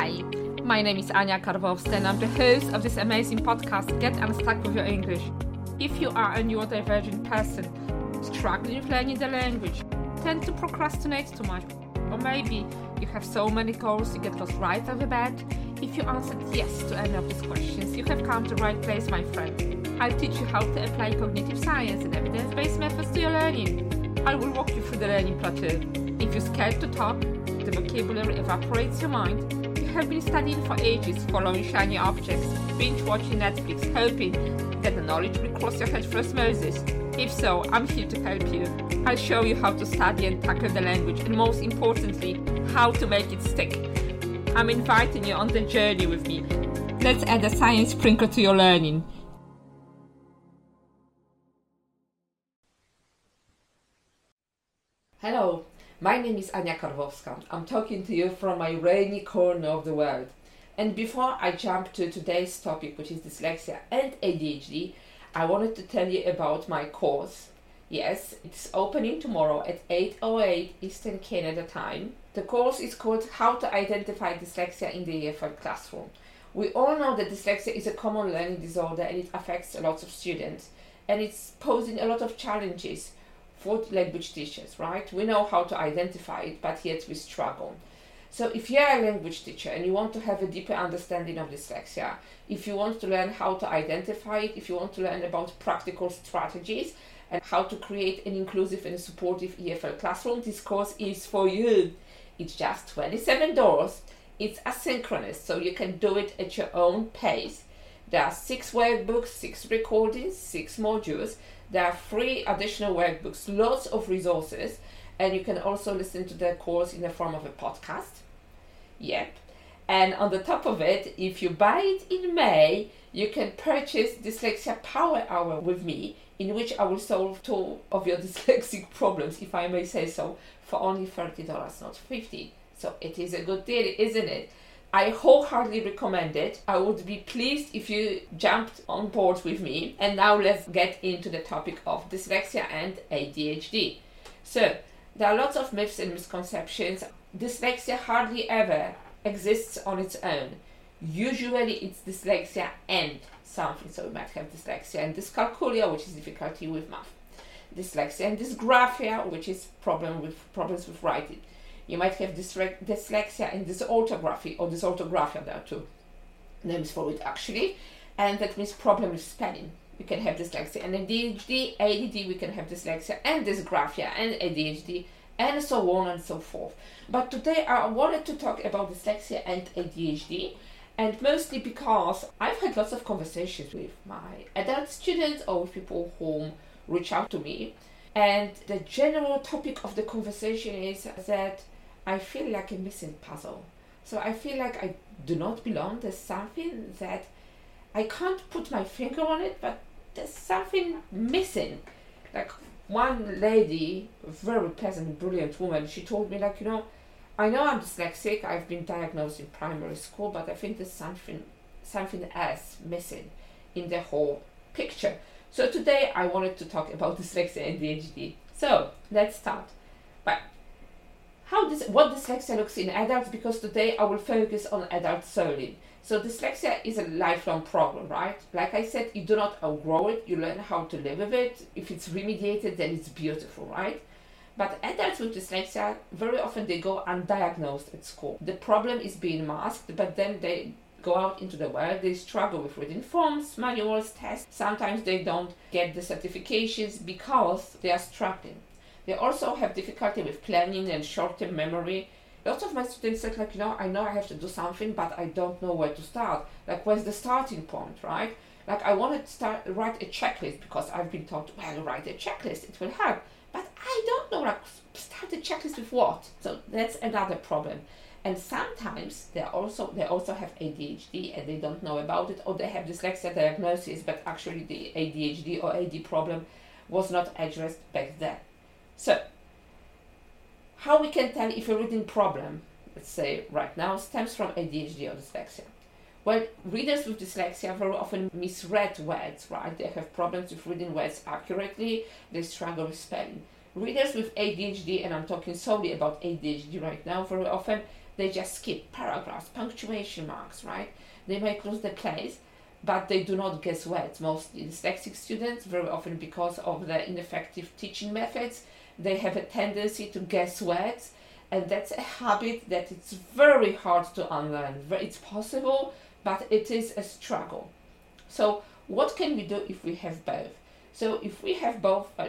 Hi, my name is Anya Karwowska and I'm the host of this amazing podcast, Get Unstuck with Your English. If you are a neurodivergent person, struggling with learning the language, tend to procrastinate too much, or maybe you have so many goals you get lost right off the bat, if you answered yes to any of these questions, you have come to the right place, my friend. I'll teach you how to apply cognitive science and evidence-based methods to your learning. I will walk you through the learning plateau. If you're scared to talk, the vocabulary evaporates your mind, have been studying for ages, following shiny objects, binge watching Netflix, hoping that the knowledge will cross your head for osmosis. If so, I'm here to help you. I'll show you how to study and tackle the language, and most importantly, how to make it stick. I'm inviting you on the journey with me. Let's add a science sprinkle to your learning. My name is Anya Karwowska. I'm talking to you from my rainy corner of the world. And before I jump to today's topic, which is dyslexia and ADHD, I wanted to tell you about my course. Yes, it's opening tomorrow at 8:08 Eastern Canada time. The course is called How to Identify Dyslexia in the EFL Classroom. We all know that dyslexia is a common learning disorder and it affects a lot of students and it's posing a lot of challenges for language teachers, right? We know how to identify it, but yet we struggle. So if you're a language teacher and you want to have a deeper understanding of dyslexia, if you want to learn how to identify it, if you want to learn about practical strategies and how to create an inclusive and supportive EFL classroom, this course is for you. It's just $27. It's asynchronous, so you can do it at your own pace. There are six workbooks, six recordings, six modules. There are free additional workbooks, lots of resources, and you can also listen to the course in the form of a podcast. Yep. And on the top of it, if you buy it in May, you can purchase Dyslexia Power Hour with me, in which I will solve two of your dyslexic problems, if I may say so, for only $30, not 50 So it is a good deal, isn't it? I wholeheartedly recommend it. I would be pleased if you jumped on board with me. And now let's get into the topic of dyslexia and ADHD. So, there are lots of myths and misconceptions. Dyslexia hardly ever exists on its own. Usually, it's dyslexia and something. So, we might have dyslexia and dyscalculia, which is difficulty with math. Dyslexia and dysgraphia, which is problem with problems with writing you might have dyslexia and dysorthography, or dysorthographia, there are two names for it actually, and that means problem with spelling. We can have dyslexia and ADHD, ADD, we can have dyslexia and dysgraphia and ADHD, and so on and so forth. But today I wanted to talk about dyslexia and ADHD, and mostly because I've had lots of conversations with my adult students or with people who reach out to me. And the general topic of the conversation is that I feel like a missing puzzle. So I feel like I do not belong. There's something that I can't put my finger on it, but there's something missing. Like one lady, very pleasant, brilliant woman, she told me like, you know, I know I'm dyslexic. I've been diagnosed in primary school, but I think there's something something else missing in the whole picture. So today I wanted to talk about dyslexia and ADHD. So let's start. But how this, what dyslexia looks in adults because today I will focus on adults solely. So dyslexia is a lifelong problem, right? Like I said, you do not outgrow it, you learn how to live with it. If it's remediated, then it's beautiful, right? But adults with dyslexia, very often they go undiagnosed at school. The problem is being masked, but then they go out into the world, they struggle with reading forms, manuals, tests. Sometimes they don't get the certifications because they are struggling. They also have difficulty with planning and short-term memory. Lots of my students said like, you know, I know I have to do something, but I don't know where to start. Like, where's the starting point, right? Like, I want to start write a checklist because I've been taught, well, write a checklist, it will help. But I don't know, like, start a checklist with what? So that's another problem. And sometimes they also they also have ADHD and they don't know about it, or they have dyslexia diagnosis, but actually the ADHD or AD problem was not addressed back then. So, how we can tell if a reading problem, let's say right now, stems from ADHD or dyslexia? Well, readers with dyslexia very often misread words, right? They have problems with reading words accurately, they struggle with spelling. Readers with ADHD, and I'm talking solely about ADHD right now, very often they just skip paragraphs, punctuation marks, right? They might lose the place, but they do not guess words. Mostly dyslexic students, very often because of the ineffective teaching methods, they have a tendency to guess words, and that's a habit that it's very hard to unlearn. It's possible, but it is a struggle. So, what can we do if we have both? So, if we have both, uh,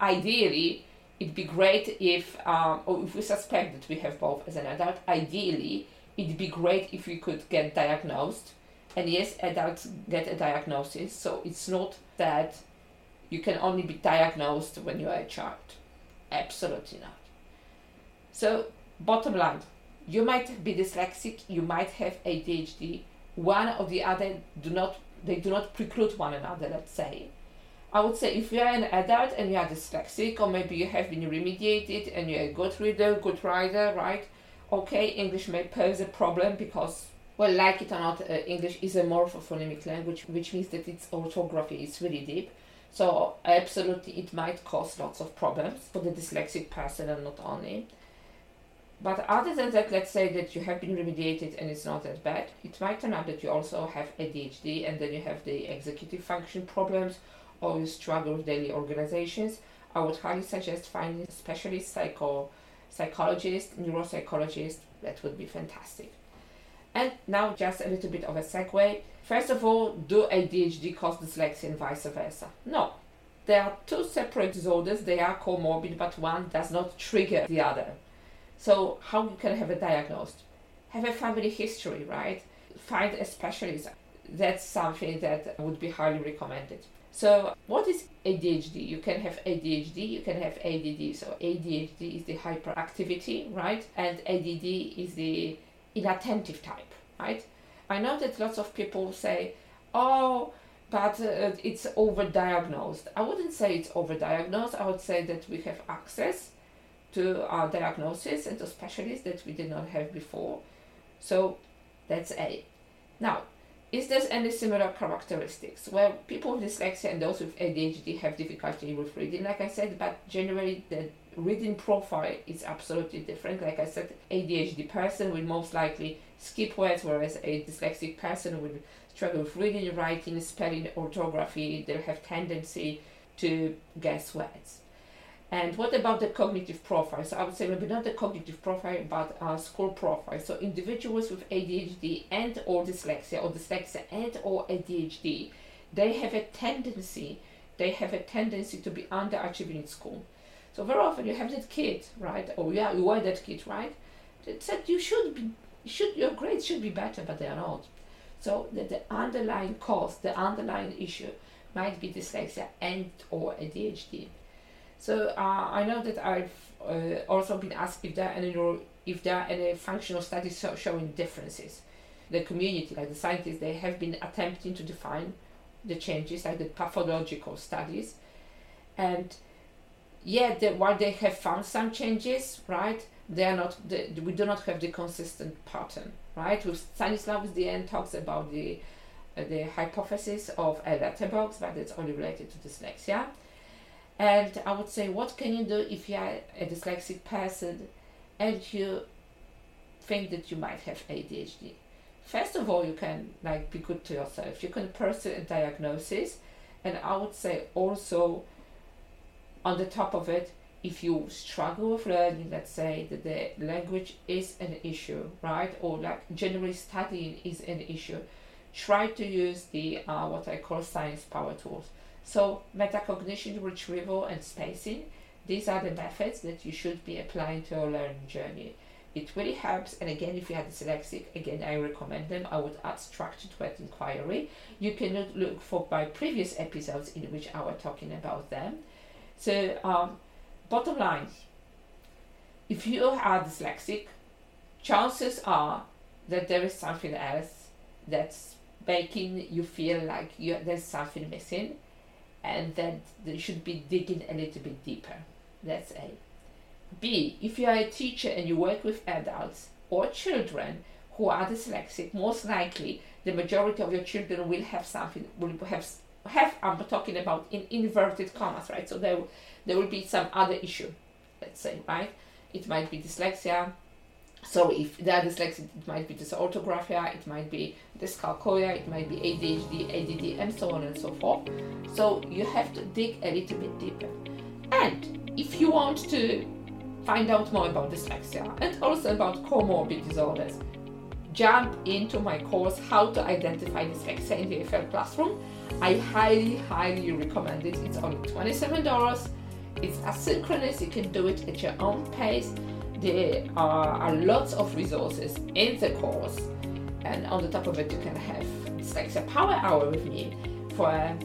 ideally, it'd be great if, um, or if we suspect that we have both as an adult, ideally, it'd be great if we could get diagnosed. And yes, adults get a diagnosis, so it's not that you can only be diagnosed when you are a child. Absolutely not. So, bottom line, you might be dyslexic, you might have ADHD. One or the other do not they do not preclude one another. Let's say. I would say if you are an adult and you are dyslexic, or maybe you have been remediated and you're a good reader, good writer, right? Okay, English may pose a problem because, well, like it or not, uh, English is a morphophonemic language, which means that its orthography is really deep. So, absolutely, it might cause lots of problems for the dyslexic person and not only. But other than that, let's say that you have been remediated and it's not that bad, it might turn out that you also have ADHD and then you have the executive function problems or you struggle with daily organizations, I would highly suggest finding a specialist psycho, psychologist, neuropsychologist. That would be fantastic. And now just a little bit of a segue. First of all, do ADHD cause dyslexia and vice versa? No. There are two separate disorders. They are comorbid, but one does not trigger the other. So how you can have a diagnosed? Have a family history, right? Find a specialist. That's something that would be highly recommended. So, what is ADHD? You can have ADHD, you can have ADD. So, ADHD is the hyperactivity, right? And ADD is the inattentive type, right? I know that lots of people say, oh, but uh, it's overdiagnosed. I wouldn't say it's overdiagnosed. I would say that we have access to our diagnosis and to specialists that we did not have before. So that's A. Now, is there any similar characteristics? Well, people with dyslexia and those with ADHD have difficulty with reading, like I said, but generally the reading profile is absolutely different. Like I said, ADHD person will most likely skip words, whereas a dyslexic person will struggle with reading, writing, spelling, orthography. They'll have tendency to guess words. And what about the cognitive profile? So I would say maybe not the cognitive profile, but uh, school profile. So individuals with ADHD and or dyslexia, or dyslexia and or ADHD, they have a tendency, they have a tendency to be underachieving in school. So very often you have that kid, right? Or yeah, you are that kid, right? That said you should be, should your grades should be better, but they are not. So the, the underlying cause, the underlying issue, might be dyslexia and or ADHD. So uh, I know that I've uh, also been asked if there are any if there are any functional studies showing differences. The community, like the scientists, they have been attempting to define the changes, like the pathological studies, and yeah, while they have found some changes, right, they are not. We do not have the consistent pattern, right? With Stanislaw Dehaene talks about the uh, the hypothesis of a letterbox, but it's only related to dyslexia and I would say, what can you do if you are a dyslexic person and you think that you might have ADHD? First of all, you can like be good to yourself. You can pursue a diagnosis, and I would say also, on the top of it, if you struggle with learning, let's say that the language is an issue, right, or like generally studying is an issue, try to use the uh, what I call science power tools. So metacognition, retrieval, and spacing, these are the methods that you should be applying to your learning journey. It really helps, and again, if you are dyslexic, again, I recommend them. I would add structure to that inquiry. You can look for my previous episodes in which I was talking about them. So, um, bottom line, if you are dyslexic, chances are that there is something else that's making you feel like you, there's something missing and that they should be digging a little bit deeper. That's A. B. If you are a teacher and you work with adults or children who are dyslexic, most likely the majority of your children will have something, will have, have I'm talking about in inverted commas, right? So there, there will be some other issue, let's say, right? It might be dyslexia, so if they are dyslexic, it might be dysorthographia, it might be dyscalculia, it might be ADHD, ADD, and so on and so forth. So you have to dig a little bit deeper. And if you want to find out more about dyslexia and also about comorbid disorders, jump into my course How to Identify Dyslexia in the EFL Classroom. I highly, highly recommend it. It's only $27. It's asynchronous, you can do it at your own pace there are, lots of resources in the course and on the top of it you can have it's like a power hour with me for a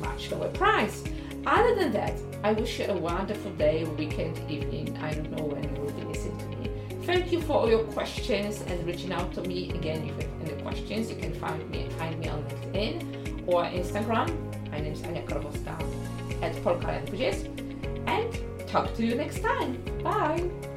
much lower price. Other than that i wish you a wonderful day weekend evening. I don't know when you will be listening to me. Thank you for all your questions and reaching out to me. Again if you have any questions you can find me find me on linkedin or instagram. My name is anya Karwowska at polka languages. And talk to you next time. Bye.